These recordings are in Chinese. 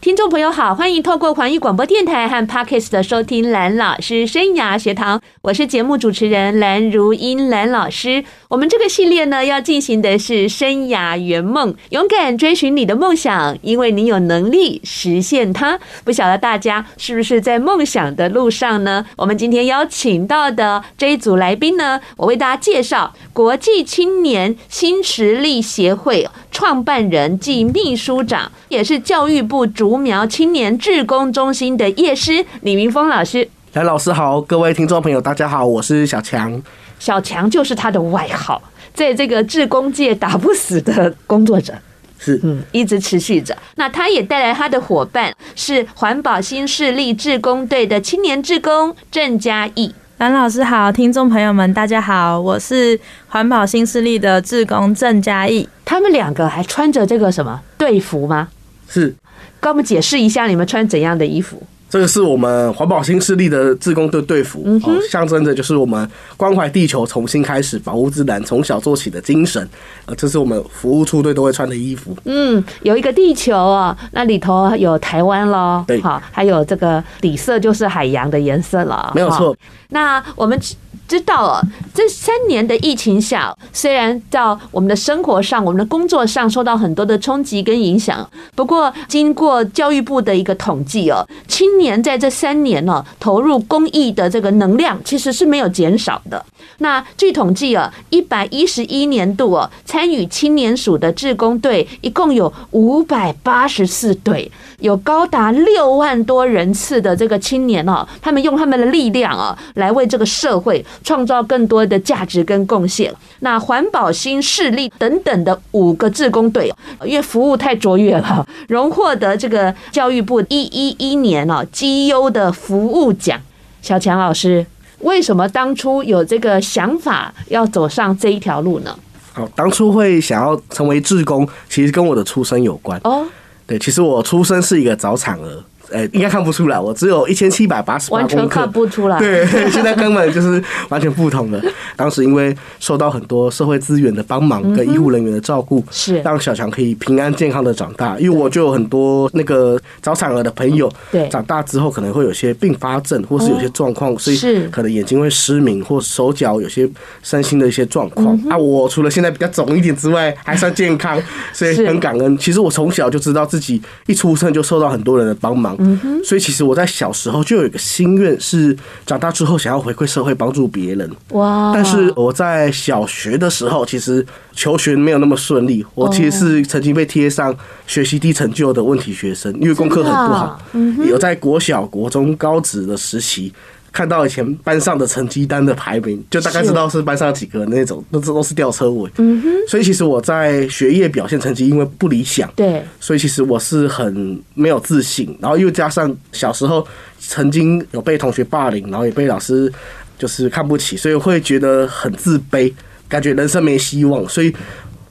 听众朋友好，欢迎透过环宇广播电台和 Parkes 的收听蓝老师生涯学堂，我是节目主持人蓝如英蓝老师。我们这个系列呢，要进行的是生涯圆梦，勇敢追寻你的梦想，因为你有能力实现它。不晓得大家是不是在梦想的路上呢？我们今天邀请到的这一组来宾呢，我为大家介绍国际青年新实力协会创办人暨秘书长，也是教育部主。竹苗青年志工中心的叶师李明峰老师，来，老师好，各位听众朋友，大家好，我是小强。小强就是他的外号，在这个志工界打不死的工作者，是嗯，一直持续着。那他也带来他的伙伴，是环保新势力志工队的青年志工郑嘉义。蓝老师好，听众朋友们大家好，我是环保新势力的志工郑嘉义。他们两个还穿着这个什么队服吗？是。跟我们解释一下，你们穿怎样的衣服？这个是我们环保新势力的自工队队服，嗯哼，象征着就是我们关怀地球、重新开始、保护自然、从小做起的精神。呃，这是我们服务处队都会穿的衣服。嗯，有一个地球哦，那里头有台湾咯，对，好，还有这个底色就是海洋的颜色了，没有错。那我们。知道了，这三年的疫情下，虽然在我们的生活上、我们的工作上受到很多的冲击跟影响，不过经过教育部的一个统计哦，青年在这三年呢投入公益的这个能量其实是没有减少的。那据统计啊，一百一十一年度哦，参与青年署的志工队一共有五百八十四队，有高达六万多人次的这个青年哦，他们用他们的力量啊，来为这个社会。创造更多的价值跟贡献。那环保新势力等等的五个志工队，因为服务太卓越了，荣获得这个教育部一一一年哦绩优的服务奖。小强老师，为什么当初有这个想法要走上这一条路呢？好，当初会想要成为志工，其实跟我的出身有关哦。对，其实我出生是一个早产儿。呃，应该看不出来，我只有一千七百八十八公克，完全看不出来。对，现在根本就是完全不同的。当时因为受到很多社会资源的帮忙跟医护人员的照顾，是让小强可以平安健康的长大。因为我就有很多那个早产儿的朋友，对，长大之后可能会有些并发症，或是有些状况，所以可能眼睛会失明，或手脚有些身心的一些状况。啊，我除了现在比较肿一点之外，还算健康，所以很感恩。其实我从小就知道自己一出生就受到很多人的帮忙。嗯哼，所以其实我在小时候就有一个心愿，是长大之后想要回馈社会，帮助别人。哇！但是我在小学的时候，其实求学没有那么顺利。我其实是曾经被贴上学习低成就的问题学生，因为功课很不好。有在国小、国中、高职的时期。看到以前班上的成绩单的排名，就大概知道是班上几个那种，那这都是吊车尾。嗯哼。所以其实我在学业表现成绩因为不理想，对，所以其实我是很没有自信。然后又加上小时候曾经有被同学霸凌，然后也被老师就是看不起，所以会觉得很自卑，感觉人生没希望。所以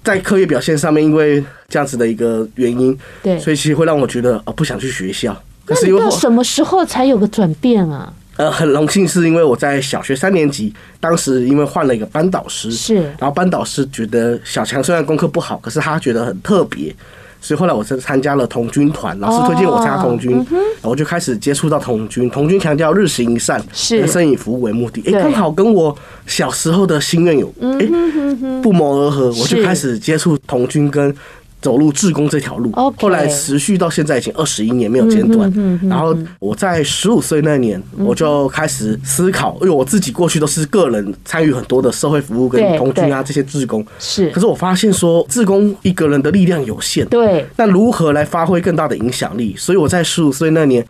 在课业表现上面，因为这样子的一个原因，对，所以其实会让我觉得啊不想去学校。可是到什么时候才有个转变啊？呃，很荣幸是因为我在小学三年级，当时因为换了一个班导师，是，然后班导师觉得小强虽然功课不好，可是他觉得很特别，所以后来我是参加了童军团，老师推荐我参加童军，然后我就开始接触到童军。童军强调日行一善，是，人生以服务为目的，哎，刚好跟我小时候的心愿有，哎，不谋而合，我就开始接触童军跟。走入志工这条路，后来持续到现在已经二十一年没有间断。然后我在十五岁那年，我就开始思考，因为我自己过去都是个人参与很多的社会服务跟童军啊这些志工，是。可是我发现说，志工一个人的力量有限，对。那如何来发挥更大的影响力？所以我在十五岁那年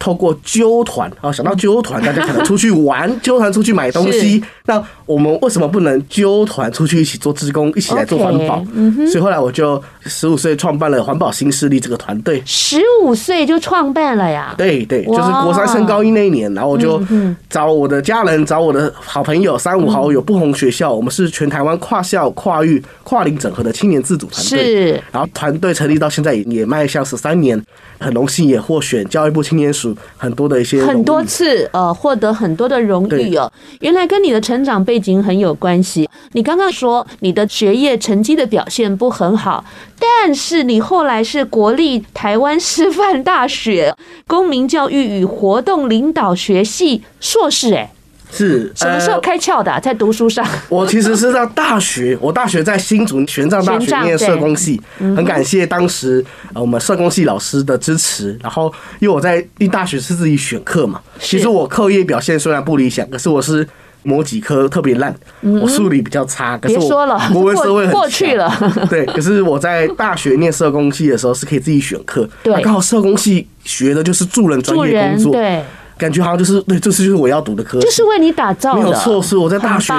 透过揪团啊，想到揪团，大家可能出去玩，揪团出去买东西。那我们为什么不能揪团出去一起做志工，一起来做环保？所以后来我就十五岁创办了环保新势力这个团队。十五岁就创办了呀？对对，就是国三升高一那一年，然后我就找我的家人，找我的好朋友，三五好友，不同学校，我们是全台湾跨校、跨域、跨龄整合的青年自主团队。是，然后团队成立到现在也也迈向十三年，很荣幸也获选教育部青年署很多的一些很多次呃获得很多的荣誉哦。原来跟你的成长背景很有关系。你刚刚说你的学业成绩的表现不很好，但是你后来是国立台湾师范大学公民教育与活动领导学系硕士，哎。是什么时候开窍的？在读书上，我其实是到大学，我大学在新竹玄奘大学念社工系，很感谢当时我们社工系老师的支持。然后因为我在一大学是自己选课嘛，其实我课业表现虽然不理想，可是我是某几科特别烂，我数理比较差。可是我国文社会很过去了，对。可是我在大学念社工系的时候是可以自己选课，对，刚好社工系学的就是助人专业工作，对。感觉好像就是对，这次就是我要读的科，就是为你打造的。没有错，是我在大学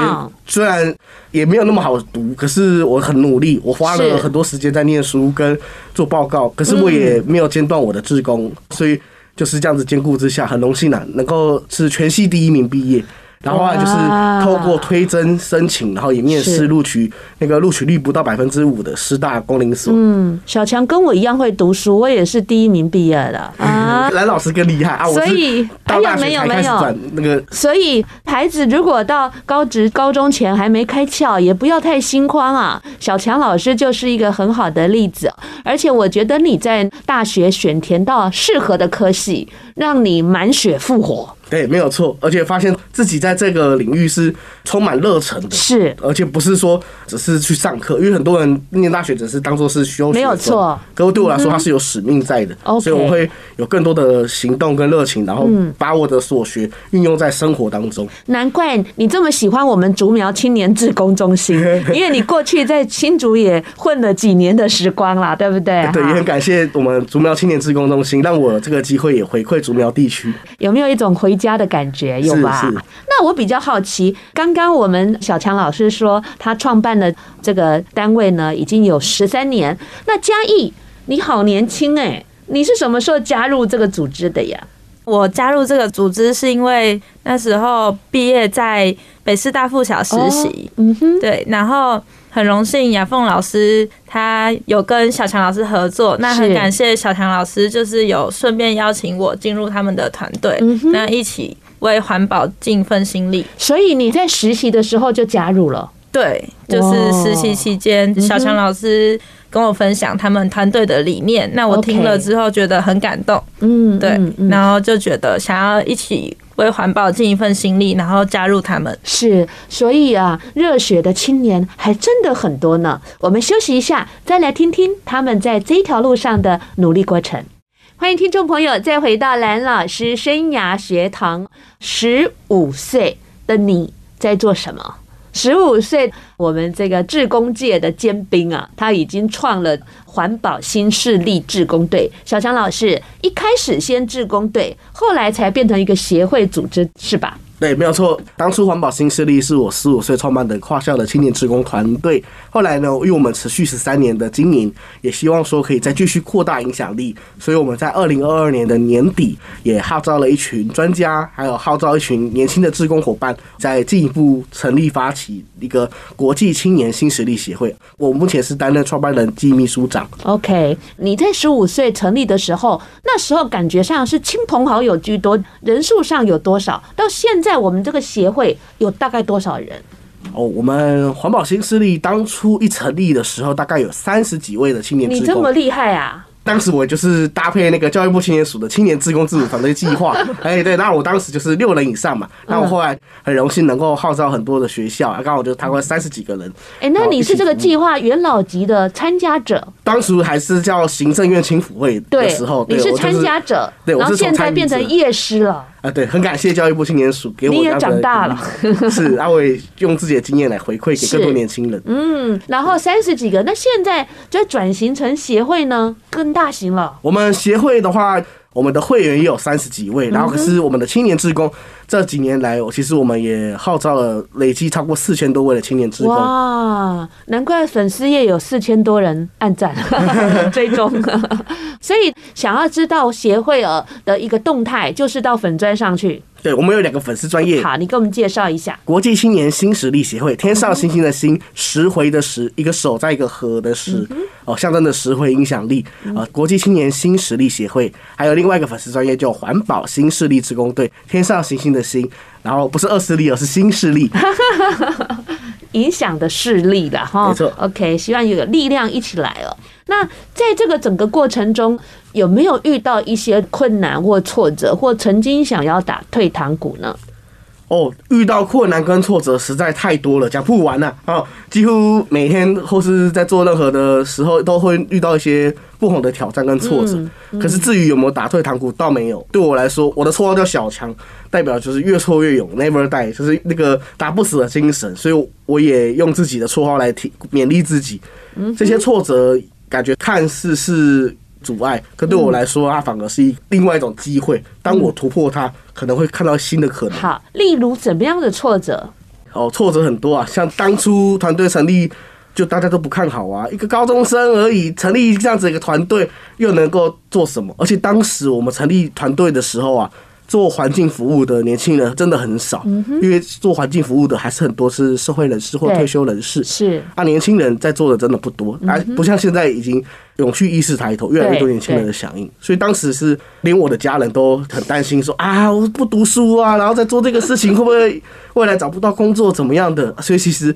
虽然也没有那么好读，可是我很努力，我花了很多时间在念书跟做报告，可是我也没有间断我的志工，所以就是这样子兼顾之下，很荣幸啊，能够是全系第一名毕业。然后后来就是透过推甄申请，然后也面试录取那个录取率不到百分之五的师大公龄所。嗯，小强跟我一样会读书，我也是第一名毕业的 啊。蓝老师更厉害啊！所以还有没有没有那个？所以孩子如果到高职高中前还没开窍，也不要太心慌啊。小强老师就是一个很好的例子，而且我觉得你在大学选填到适合的科系，让你满血复活。对，没有错，而且发现自己在这个领域是充满热忱的，是，而且不是说只是去上课，因为很多人念大学只是当做是修学，没有错。可是对我来说，它是有使命在的，所以我会有更多的行动跟热情，然后把我的所学运用在生活当中。难怪你这么喜欢我们竹苗青年志工中心，因为你过去在新竹也混了几年的时光啦，对不对？对，也很感谢我们竹苗青年志工中心，让我这个机会也回馈竹苗地区。有没有一种回？家的感觉有吧？那我比较好奇，刚刚我们小强老师说他创办的这个单位呢，已经有十三年。那嘉义，你好年轻哎，你是什么时候加入这个组织的呀？我加入这个组织是因为那时候毕业在北师大附小实习，嗯哼，对，然后。很荣幸雅凤老师他有跟小强老师合作，那很感谢小强老师，就是有顺便邀请我进入他们的团队，那一起为环保尽一份心力。所以你在实习的时候就加入了？对，就是实习期间，小强老师跟我分享他们团队的理念，那我听了之后觉得很感动，嗯，对，然后就觉得想要一起。为环保尽一份心力，然后加入他们。是，所以啊，热血的青年还真的很多呢。我们休息一下，再来听听他们在这条路上的努力过程。欢迎听众朋友再回到蓝老师生涯学堂。十五岁的你在做什么？十五岁，我们这个志工界的尖兵啊，他已经创了环保新势力志工队。小强老师一开始先志工队，后来才变成一个协会组织，是吧？对，没有错。当初环保新势力是我十五岁创办的跨校的青年职工团队。后来呢，因为我们持续十三年的经营，也希望说可以再继续扩大影响力，所以我们在二零二二年的年底也号召了一群专家，还有号召一群年轻的职工伙伴，再进一步成立发起一个国际青年新势力协会。我目前是担任创办人暨秘书长。OK，你在十五岁成立的时候，那时候感觉上是亲朋好友居多，人数上有多少？到现在。在我们这个协会有大概多少人？哦，我们环保新势力当初一成立的时候，大概有三十几位的青年。你这么厉害啊！当时我就是搭配那个教育部青年署的青年自工自主团队计划，哎，对，那我当时就是六人以上嘛。那我后来很荣幸能够号召很多的学校，刚好就台湾三十几个人。哎，那你是这个计划元老级的参加者？当时还是叫行政院青辅会的时候，你是参加者，对，然后现在变成业师了。啊，对，很感谢教育部青年署给我。你也长大了，是，阿伟用自己的经验来回馈给更多年轻人。嗯，然后三十几个，那现在就转型成协会呢，更大型了。我们协会的话，我们的会员也有三十几位，然后可是我们的青年志工这几年来，其实我们也号召了累计超过四千多位的青年志工。哇，难怪粉丝页有四千多人按赞 追踪。所以想要知道协会呃的一个动态，就是到粉砖上去。对，我们有两个粉丝专业。好，你给我们介绍一下。国际青年新实力协会，天上星星的星，石回的石，一个手在一个河的石，哦，象征着石回影响力啊。国际青年新实力协会，还有另外一个粉丝专业叫环保新势力职工队，天上星星的星，然后不是恶势力，而是新势力，影响的势力了哈。没错。OK，希望有力量一起来哦。那在这个整个过程中，有没有遇到一些困难或挫折，或曾经想要打退堂鼓呢？哦，遇到困难跟挫折实在太多了，讲不完了啊！几乎每天或是在做任何的时候，都会遇到一些不同的挑战跟挫折。可是至于有没有打退堂鼓，倒没有。对我来说，我的绰号叫小强，代表就是越挫越勇，Never Die，就是那个打不死的精神。所以我也用自己的绰号来提勉励自己。这些挫折。感觉看似是阻碍，可对我来说，它反而是另外一种机会。当我突破它，可能会看到新的可能。好，例如怎么样的挫折？哦，挫折很多啊，像当初团队成立，就大家都不看好啊，一个高中生而已，成立这样子一个团队，又能够做什么？而且当时我们成立团队的时候啊。做环境服务的年轻人真的很少，因为做环境服务的还是很多是社会人士或退休人士。是啊，年轻人在做的真的不多，啊，不像现在已经永续意识抬头，越来越多年轻人的响应。所以当时是连我的家人都很担心，说啊，我不读书啊，然后再做这个事情会不会未来找不到工作怎么样的？所以其实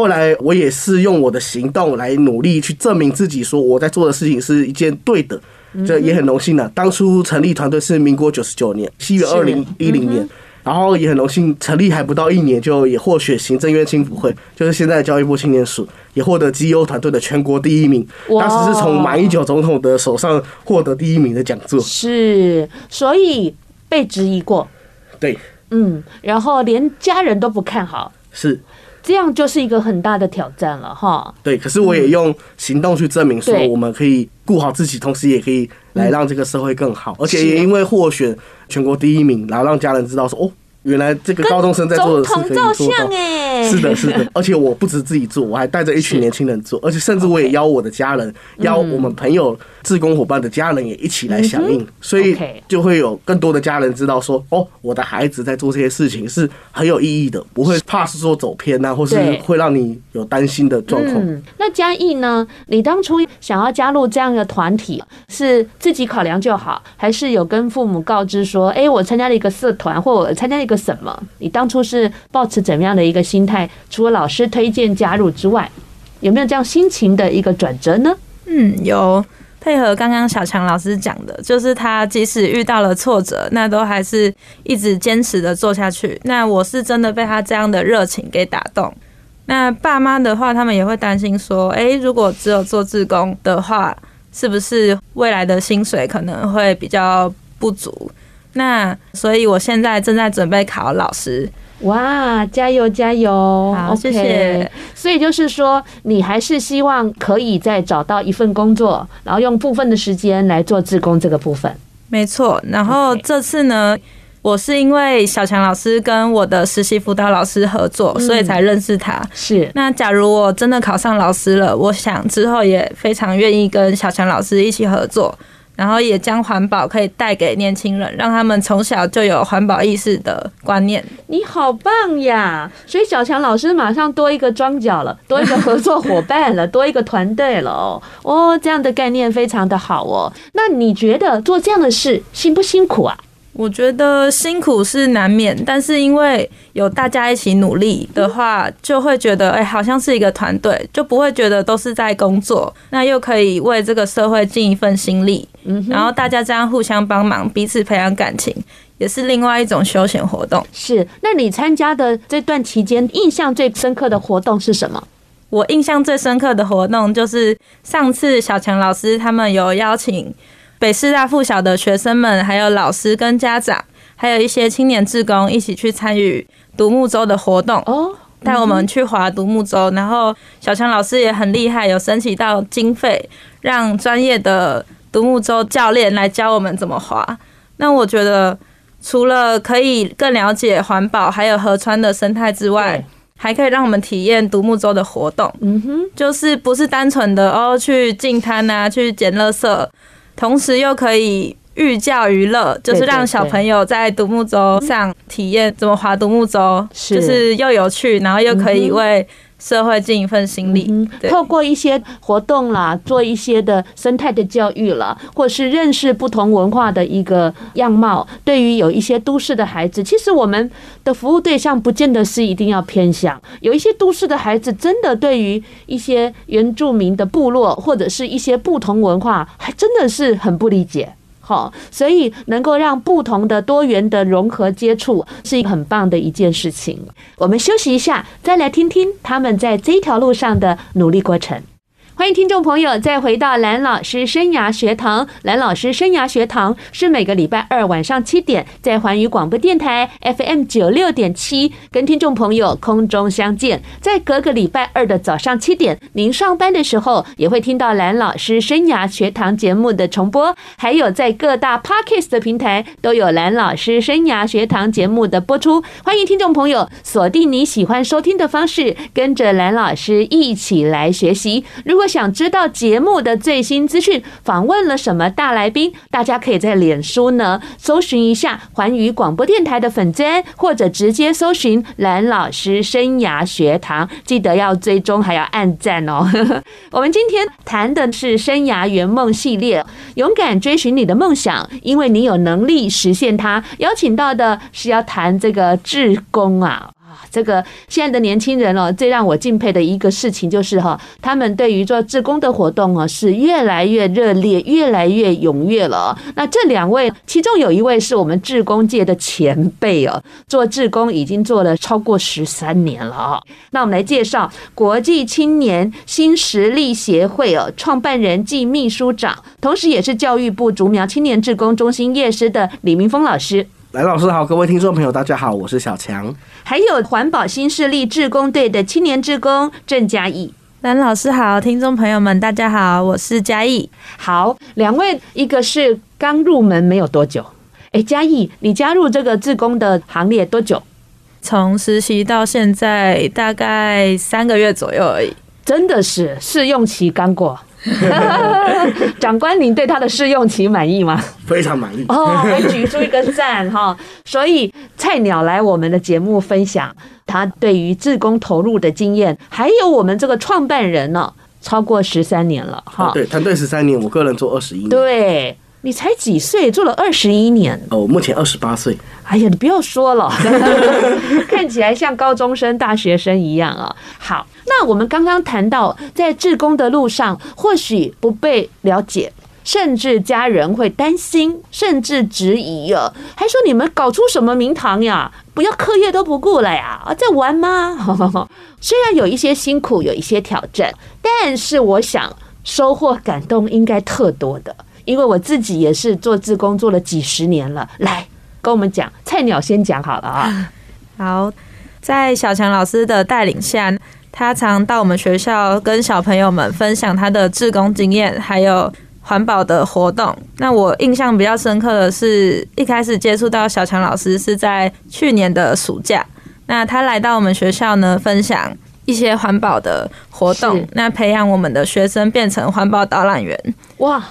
后来我也是用我的行动来努力去证明自己，说我在做的事情是一件对的。这也很荣幸的，当初成立团队是民国九十九年西元二零一零年，然后也很荣幸成立还不到一年就也获选行政院青辅会，就是现在的教育部青年署，也获得绩优团队的全国第一名。当时是从马英九总统的手上获得第一名的讲座。是，所以被质疑过。对，嗯，然后连家人都不看好。是。这样就是一个很大的挑战了哈。对，可是我也用行动去证明说，我们可以顾好自己，同时也可以来让这个社会更好，而且也因为获选全国第一名，然后让家人知道说，哦。原来这个高中生在做的事可以做到，是的，是的，而且我不止自己做，我还带着一群年轻人做，而且甚至我也邀我的家人，邀我们朋友、志工伙伴的家人也一起来响应，所以就会有更多的家人知道说，哦，我的孩子在做这些事情是很有意义的，不会怕是说走偏啊，或是会让你有担心的状况。那嘉义呢？你当初想要加入这样的团体，是自己考量就好，还是有跟父母告知说，哎，我参加了一个社团，或我参加了一个什么？你当初是抱持怎么样的一个心态？除了老师推荐加入之外，有没有这样心情的一个转折呢？嗯，有配合刚刚小强老师讲的，就是他即使遇到了挫折，那都还是一直坚持的做下去。那我是真的被他这样的热情给打动。那爸妈的话，他们也会担心说，诶，如果只有做志工的话，是不是未来的薪水可能会比较不足？那所以，我现在正在准备考老师。哇，加油加油！好，okay, 谢谢。所以就是说，你还是希望可以再找到一份工作，然后用部分的时间来做志工这个部分。没错。然后这次呢，我是因为小强老师跟我的实习辅导老师合作，所以才认识他。嗯、是。那假如我真的考上老师了，我想之后也非常愿意跟小强老师一起合作。然后也将环保可以带给年轻人，让他们从小就有环保意识的观念。你好棒呀！所以小强老师马上多一个庄脚了，多一个合作伙伴了，多一个团队了哦。哦，这样的概念非常的好哦。那你觉得做这样的事辛不辛苦啊？我觉得辛苦是难免，但是因为有大家一起努力的话，就会觉得哎，好像是一个团队，就不会觉得都是在工作，那又可以为这个社会尽一份心力。嗯，然后大家这样互相帮忙，彼此培养感情，也是另外一种休闲活动。是，那你参加的这段期间，印象最深刻的活动是什么？我印象最深刻的活动就是上次小强老师他们有邀请。北师大附小的学生们，还有老师跟家长，还有一些青年志工一起去参与独木舟的活动哦，带我们去划独木舟。然后小强老师也很厉害，有申请到经费，让专业的独木舟教练来教我们怎么划。那我觉得，除了可以更了解环保还有河川的生态之外，还可以让我们体验独木舟的活动。嗯哼，就是不是单纯的哦去进滩啊，去捡垃圾，同时又可以寓教于乐，就是让小朋友在独木舟上体验怎么划独木舟，就是又有趣，然后又可以为。社会尽一份心力，嗯，透过一些活动啦，做一些的生态的教育了，或是认识不同文化的一个样貌。对于有一些都市的孩子，其实我们的服务对象不见得是一定要偏向。有一些都市的孩子，真的对于一些原住民的部落或者是一些不同文化，还真的是很不理解。好，所以能够让不同的多元的融合接触，是一个很棒的一件事情。我们休息一下，再来听听他们在这条路上的努力过程。欢迎听众朋友再回到蓝老师生涯学堂。蓝老师生涯学堂是每个礼拜二晚上七点在环宇广播电台 FM 九六点七跟听众朋友空中相见。在隔个礼拜二的早上七点，您上班的时候也会听到蓝老师生涯学堂节目的重播，还有在各大 Podcast 的平台都有蓝老师生涯学堂节目的播出。欢迎听众朋友锁定你喜欢收听的方式，跟着蓝老师一起来学习。如果想知道节目的最新资讯，访问了什么大来宾？大家可以在脸书呢搜寻一下环宇广播电台的粉专，或者直接搜寻蓝老师生涯学堂，记得要追踪还要按赞哦。我们今天谈的是生涯圆梦系列，勇敢追寻你的梦想，因为你有能力实现它。邀请到的是要谈这个志工啊。啊这个现在的年轻人哦，最让我敬佩的一个事情就是哈，他们对于做志工的活动哦，是越来越热烈，越来越踊跃了。那这两位，其中有一位是我们志工界的前辈哦，做志工已经做了超过十三年了。那我们来介绍国际青年新实力协会哦，创办人暨秘书长，同时也是教育部竹苗青年志工中心业师的李明峰老师。来老师好，各位听众朋友，大家好，我是小强。还有环保新势力志工队的青年志工郑嘉义。蓝老师好，听众朋友们大家好，我是嘉义。好，两位，一个是刚入门没有多久，哎，嘉义，你加入这个志工的行列多久？从实习到现在大概三个月左右而已。真的是试用期刚过。长官，您对他的试用期满意吗？非常满意哦，还举出一个赞哈。所以菜鸟来我们的节目分享他对于自工投入的经验，还有我们这个创办人呢，超过十三年了哈。对，团队十三年，我个人做二十一年。对，你才几岁，做了二十一年哦，目前二十八岁。哎呀，你不要说了，看起来像高中生、大学生一样啊。好。那我们刚刚谈到，在志工的路上，或许不被了解，甚至家人会担心，甚至质疑啊，还说你们搞出什么名堂呀？不要课业都不顾了呀？啊，在玩吗？虽然有一些辛苦，有一些挑战，但是我想收获感动应该特多的，因为我自己也是做志工做了几十年了。来，跟我们讲，菜鸟先讲好了啊。好，在小强老师的带领下。他常到我们学校跟小朋友们分享他的志工经验，还有环保的活动。那我印象比较深刻的是，一开始接触到小强老师是在去年的暑假。那他来到我们学校呢，分享一些环保的活动，那培养我们的学生变成环保导览员。哇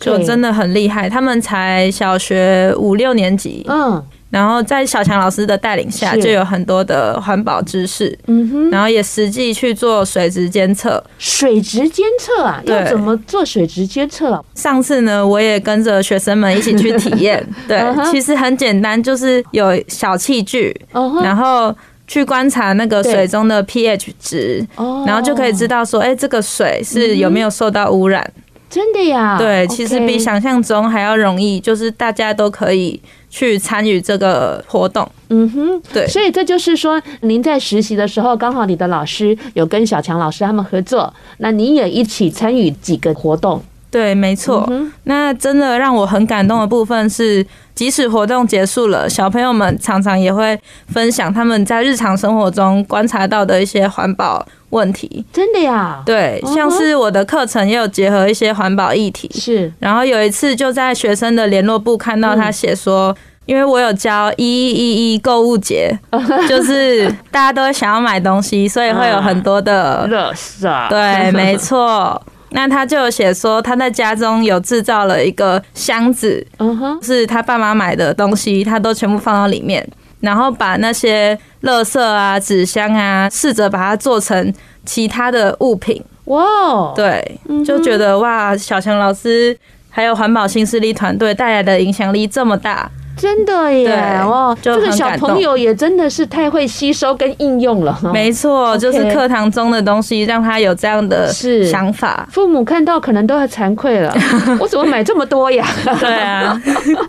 就真的很厉害。他们才小学五六年级，嗯。然后在小强老师的带领下，就有很多的环保知识，嗯哼，然后也实际去做水质监测。水质监测啊，要怎么做水质监测？上次呢，我也跟着学生们一起去体验。对，其实很简单，就是有小器具，然后去观察那个水中的 pH 值，然后就可以知道说，哎，这个水是有没有受到污染。真的呀？对，其实比想象中还要容易，就是大家都可以。去参与这个活动，嗯哼，对，所以这就是说，您在实习的时候，刚好你的老师有跟小强老师他们合作，那你也一起参与几个活动，对，没错。嗯、那真的让我很感动的部分是，即使活动结束了，小朋友们常常也会分享他们在日常生活中观察到的一些环保问题。真的呀？对，像是我的课程也有结合一些环保议题。是。然后有一次就在学生的联络部看到他写说，因为我有教一一一一购物节，就是大家都想要买东西，所以会有很多的垃圾。对，没错。那他就有写说，他在家中有制造了一个箱子，嗯哼，是他爸妈买的东西，他都全部放到里面，然后把那些垃圾啊、纸箱啊，试着把它做成其他的物品。哇，对，就觉得哇，小强老师还有环保新势力团队带来的影响力这么大。真的耶！哦，这个小朋友也真的是太会吸收跟应用了。没错，就是课堂中的东西让他有这样的想法。父母看到可能都要惭愧了，我怎么买这么多呀？对啊。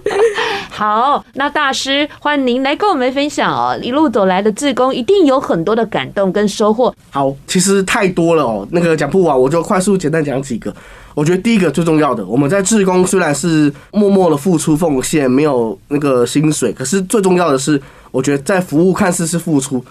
好，那大师欢迎您来跟我们分享哦。一路走来的志工一定有很多的感动跟收获。好，其实太多了哦，那个讲不完，我就快速简单讲几个。我觉得第一个最重要的，我们在志工虽然是默默的付出奉献，没有那个薪水，可是最重要的是，我觉得在服务看似是付出。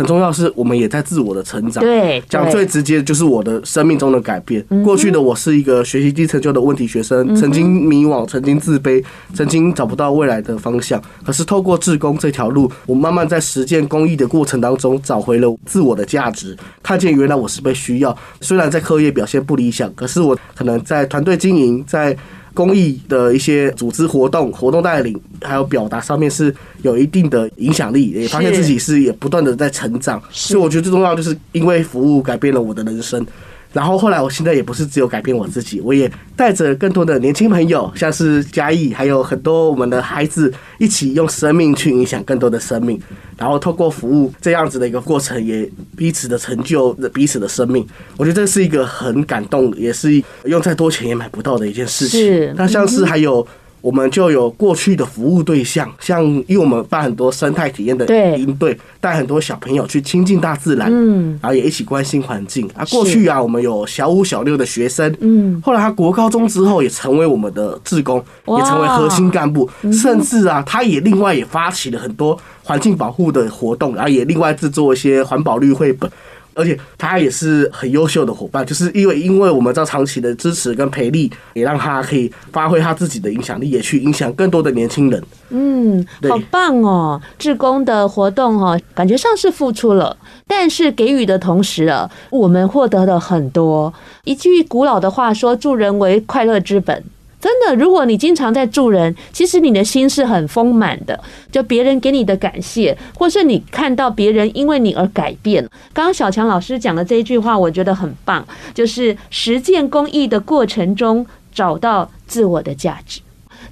很重要是，我们也在自我的成长。对，讲最直接的就是我的生命中的改变。过去的我是一个学习低成就的问题学生，曾经迷惘，曾经自卑，曾经找不到未来的方向。可是透过志工这条路，我慢慢在实践公益的过程当中，找回了自我的价值，看见原来我是被需要。虽然在课业表现不理想，可是我可能在团队经营，在公益的一些组织活动、活动带领，还有表达上面是有一定的影响力，也发现自己是也不断的在成长，所以我觉得最重要就是因为服务改变了我的人生。然后后来，我现在也不是只有改变我自己，我也带着更多的年轻朋友，像是嘉义，还有很多我们的孩子，一起用生命去影响更多的生命。然后透过服务这样子的一个过程，也彼此的成就彼此的生命。我觉得这是一个很感动，也是用再多钱也买不到的一件事情。是，那像是还有。我们就有过去的服务对象，像因为我们办很多生态体验的营队，带很多小朋友去亲近大自然，嗯，然后也一起关心环境。啊。过去啊，我们有小五、小六的学生，嗯，后来他国高中之后也成为我们的志工，也成为核心干部，甚至啊，他也另外也发起了很多环境保护的活动，然后也另外制作一些环保绿绘本。而且他也是很优秀的伙伴，就是因为因为我们在长期的支持跟培力，也让他可以发挥他自己的影响力，也去影响更多的年轻人。嗯，好棒哦！志工的活动哦，感觉上是付出了，但是给予的同时啊，我们获得了很多。一句古老的话说：“助人为快乐之本。”真的，如果你经常在助人，其实你的心是很丰满的。就别人给你的感谢，或是你看到别人因为你而改变。刚刚小强老师讲的这一句话，我觉得很棒，就是实践公益的过程中找到自我的价值。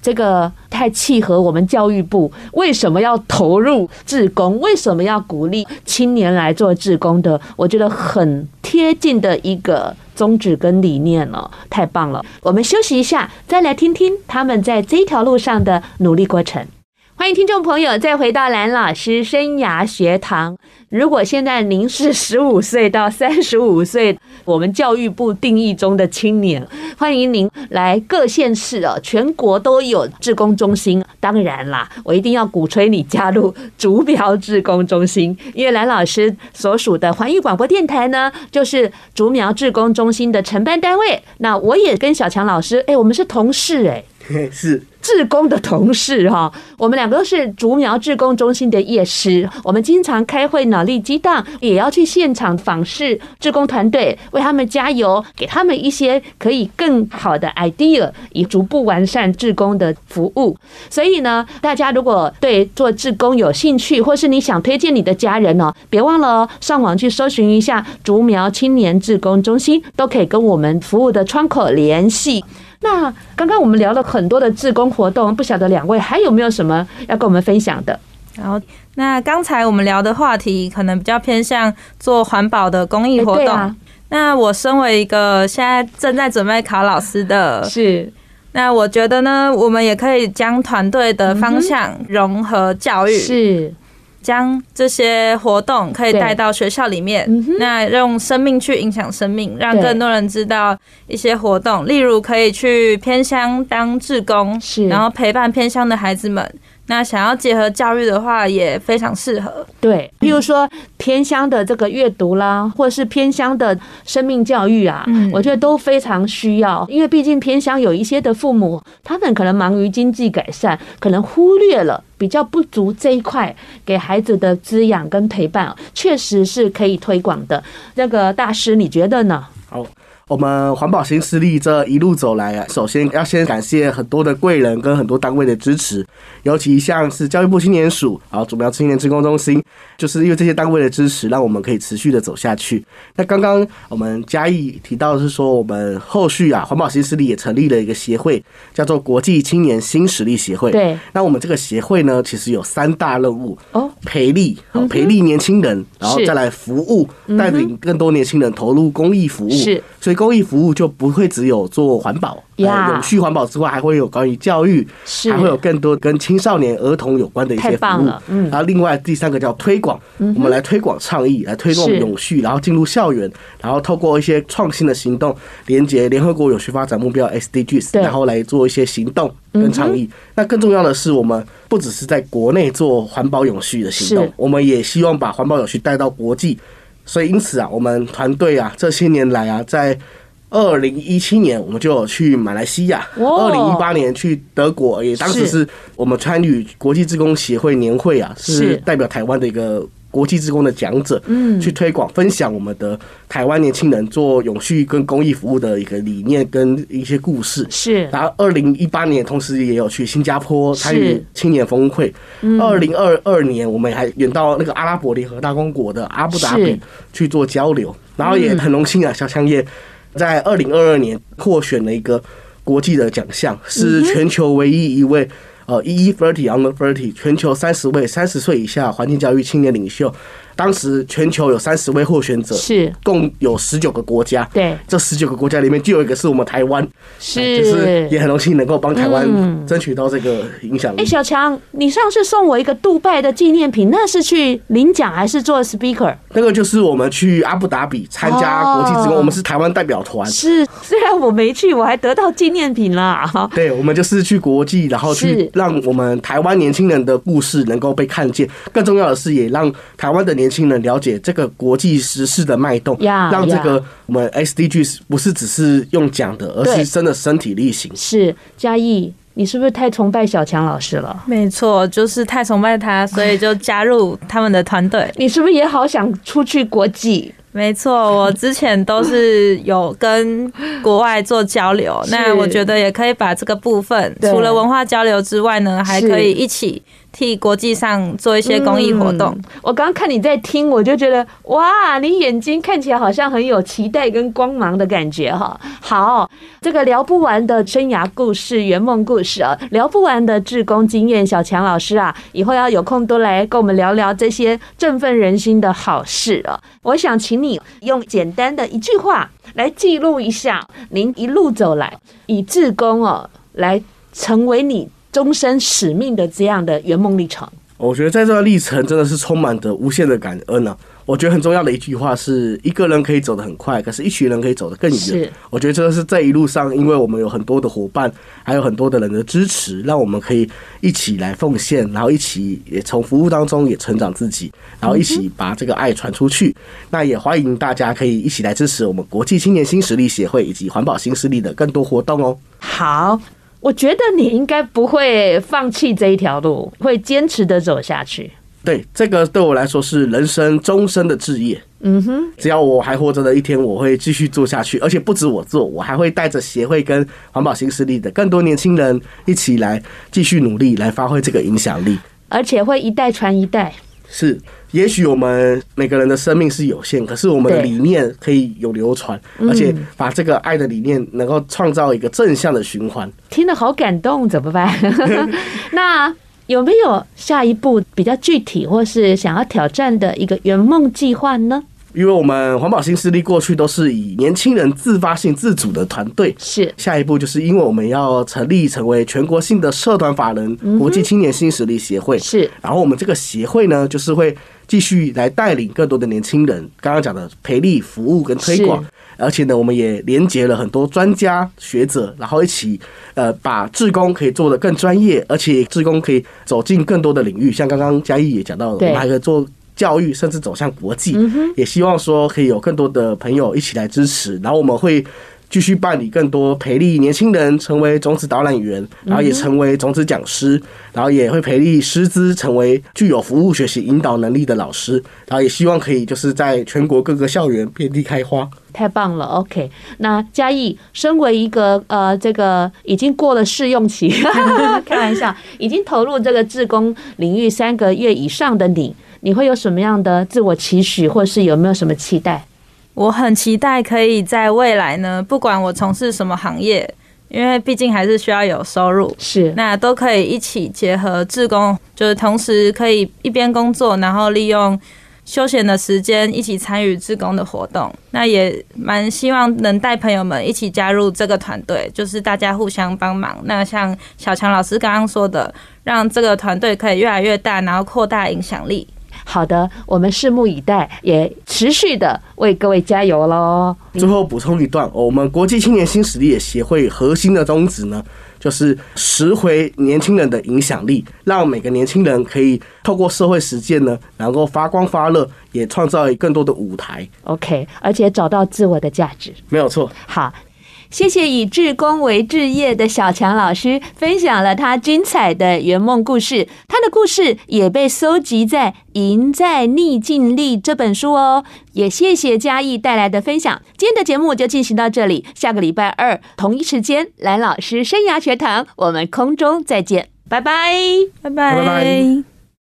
这个太契合我们教育部为什么要投入志工，为什么要鼓励青年来做志工的，我觉得很贴近的一个。宗旨跟理念了，太棒了！我们休息一下，再来听听他们在这条路上的努力过程。欢迎听众朋友再回到蓝老师生涯学堂。如果现在您是十五岁到三十五岁，我们教育部定义中的青年，欢迎您来各县市哦，全国都有志工中心。当然啦，我一定要鼓吹你加入竹苗志工中心，因为蓝老师所属的环宇广播电台呢，就是竹苗志工中心的承办单位。那我也跟小强老师，哎，我们是同事哎。是志工的同事哈，我们两个都是竹苗志工中心的夜师，我们经常开会脑力激荡，也要去现场访视志工团队，为他们加油，给他们一些可以更好的 idea，以逐步完善志工的服务。所以呢，大家如果对做志工有兴趣，或是你想推荐你的家人哦，别忘了上网去搜寻一下竹苗青年志工中心，都可以跟我们服务的窗口联系。那刚刚我们聊了很多的志工活动，不晓得两位还有没有什么要跟我们分享的？然后，那刚才我们聊的话题可能比较偏向做环保的公益活动。欸啊、那我身为一个现在正在准备考老师的，是，那我觉得呢，我们也可以将团队的方向融合教育。是。将这些活动可以带到学校里面，那用生命去影响生命，让更多人知道一些活动，例如可以去偏乡当志工，是，然后陪伴偏乡的孩子们。那想要结合教育的话，也非常适合。对，比如说偏乡的这个阅读啦，或是偏乡的生命教育啊，嗯，我觉得都非常需要。因为毕竟偏乡有一些的父母，他们可能忙于经济改善，可能忽略了比较不足这一块给孩子的滋养跟陪伴，确实是可以推广的。那个大师，你觉得呢？好。我们环保新势力这一路走来啊，首先要先感谢很多的贵人跟很多单位的支持，尤其像是教育部青年署，然后竹苗青年职工中心，就是因为这些单位的支持，让我们可以持续的走下去。那刚刚我们嘉义提到的是说，我们后续啊，环保新势力也成立了一个协会，叫做国际青年新实力协会。对。那我们这个协会呢，其实有三大任务哦，培力，好培力年轻人，然后再来服务，带领更多年轻人投入公益服务。是。所以公益服务就不会只有做环保、永续环保之外，还会有关于教育，还会有更多跟青少年、儿童有关的一些服务。嗯，然后另外第三个叫推广，我们来推广倡议，来推动永续，然后进入校园，然后透过一些创新的行动，连接联合国永续发展目标 SDGs，然后来做一些行动跟倡议。那更重要的是，我们不只是在国内做环保永续的行动，我们也希望把环保永续带到国际。所以，因此啊，我们团队啊，这些年来啊，在二零一七年，我们就有去马来西亚；二零一八年去德国，也当时是我们参与国际志工协会年会啊，是代表台湾的一个。国际职工的讲者，嗯，去推广分享我们的台湾年轻人做永续跟公益服务的一个理念跟一些故事。是，然后二零一八年，同时也有去新加坡参与青年峰会。二零二二年，我们还远到那个阿拉伯联合大公国的阿布达比去做交流。然后也很荣幸啊，小强也在二零二二年获选了一个国际的奖项，是全球唯一一位。呃，EE Thirty Under Thirty，全球三十位三十岁以下环境教育青年领袖。当时全球有三十位候选者，是共有十九个国家。对，这十九个国家里面就有一个是我们台湾，是，就是也很荣幸能够帮台湾争取到这个影响力。哎，小强，你上次送我一个杜拜的纪念品，那是去领奖还是做 speaker？那个就是我们去阿布达比参加国际职工，我们是台湾代表团。是，虽然我没去，我还得到纪念品了。对，我们就是去国际，然后去让我们台湾年轻人的故事能够被看见。更重要的是，也让台湾的年年轻人了解这个国际时事的脉动，让这个我们 SDGs 不是只是用讲的，而是真的身体力行。是嘉义，你是不是太崇拜小强老师了？没错，就是太崇拜他，所以就加入他们的团队。你是不是也好想出去国际？没错，我之前都是有跟国外做交流，那我觉得也可以把这个部分，除了文化交流之外呢，还可以一起。替国际上做一些公益活动。我刚刚看你在听，我就觉得哇，你眼睛看起来好像很有期待跟光芒的感觉哈。好，这个聊不完的生涯故事、圆梦故事啊，聊不完的志工经验，小强老师啊，以后要有空多来跟我们聊聊这些振奋人心的好事啊。我想请你用简单的一句话来记录一下您一路走来，以志工哦来成为你。终身使命的这样的圆梦历程，我觉得在这个历程真的是充满着无限的感恩呢、啊。我觉得很重要的一句话是：一个人可以走得很快，可是一群人可以走得更远。我觉得这个是这一路上，因为我们有很多的伙伴，还有很多的人的支持，让我们可以一起来奉献，然后一起也从服务当中也成长自己，然后一起把这个爱传出去。那也欢迎大家可以一起来支持我们国际青年新实力协会以及环保新势力的更多活动哦。好。我觉得你应该不会放弃这一条路，会坚持的走下去。对，这个对我来说是人生终身的志业。嗯哼，只要我还活着的一天，我会继续做下去，而且不止我做，我还会带着协会跟环保新势力的更多年轻人一起来继续努力，来发挥这个影响力，而且会一代传一代。是，也许我们每个人的生命是有限，可是我们的理念可以有流传，而且把这个爱的理念能够创造一个正向的循环。听得好感动，怎么办？那有没有下一步比较具体或是想要挑战的一个圆梦计划呢？因为我们环保新势力过去都是以年轻人自发性自主的团队，是。下一步就是因为我们要成立成为全国性的社团法人国际青年新实力协会，是，然后我们这个协会呢，就是会继续来带领更多的年轻人，刚刚讲的培力、服务跟推广。而且呢，我们也连接了很多专家学者，然后一起呃，把志工可以做得更专业，而且志工可以走进更多的领域。像刚刚嘉义也讲到了，我们还可以做教育，甚至走向国际。也希望说可以有更多的朋友一起来支持，然后我们会。继续办理更多培力年轻人成为种子导览员，然后也成为种子讲师，然后也会培力师资成为具有服务学习引导能力的老师，然后也希望可以就是在全国各个校园遍地开花。太棒了，OK。那嘉义身为一个呃这个已经过了试用期，开玩笑，已经投入这个志工领域三个月以上的你，你会有什么样的自我期许，或是有没有什么期待？我很期待可以在未来呢，不管我从事什么行业，因为毕竟还是需要有收入，是那都可以一起结合志工，就是同时可以一边工作，然后利用休闲的时间一起参与志工的活动。那也蛮希望能带朋友们一起加入这个团队，就是大家互相帮忙。那像小强老师刚刚说的，让这个团队可以越来越大，然后扩大影响力。好的，我们拭目以待，也持续的为各位加油喽。最后补充一段，我们国际青年新实力协会核心的宗旨呢，就是拾回年轻人的影响力，让每个年轻人可以透过社会实践呢，能够发光发热，也创造更多的舞台。OK，而且找到自我的价值，没有错。好。谢谢以志工为志业的小强老师分享了他精彩的圆梦故事，他的故事也被搜集在《赢在逆境力》这本书哦。也谢谢嘉义带来的分享，今天的节目就进行到这里，下个礼拜二同一时间，蓝老师生涯学堂，我们空中再见，拜拜，拜拜。拜拜。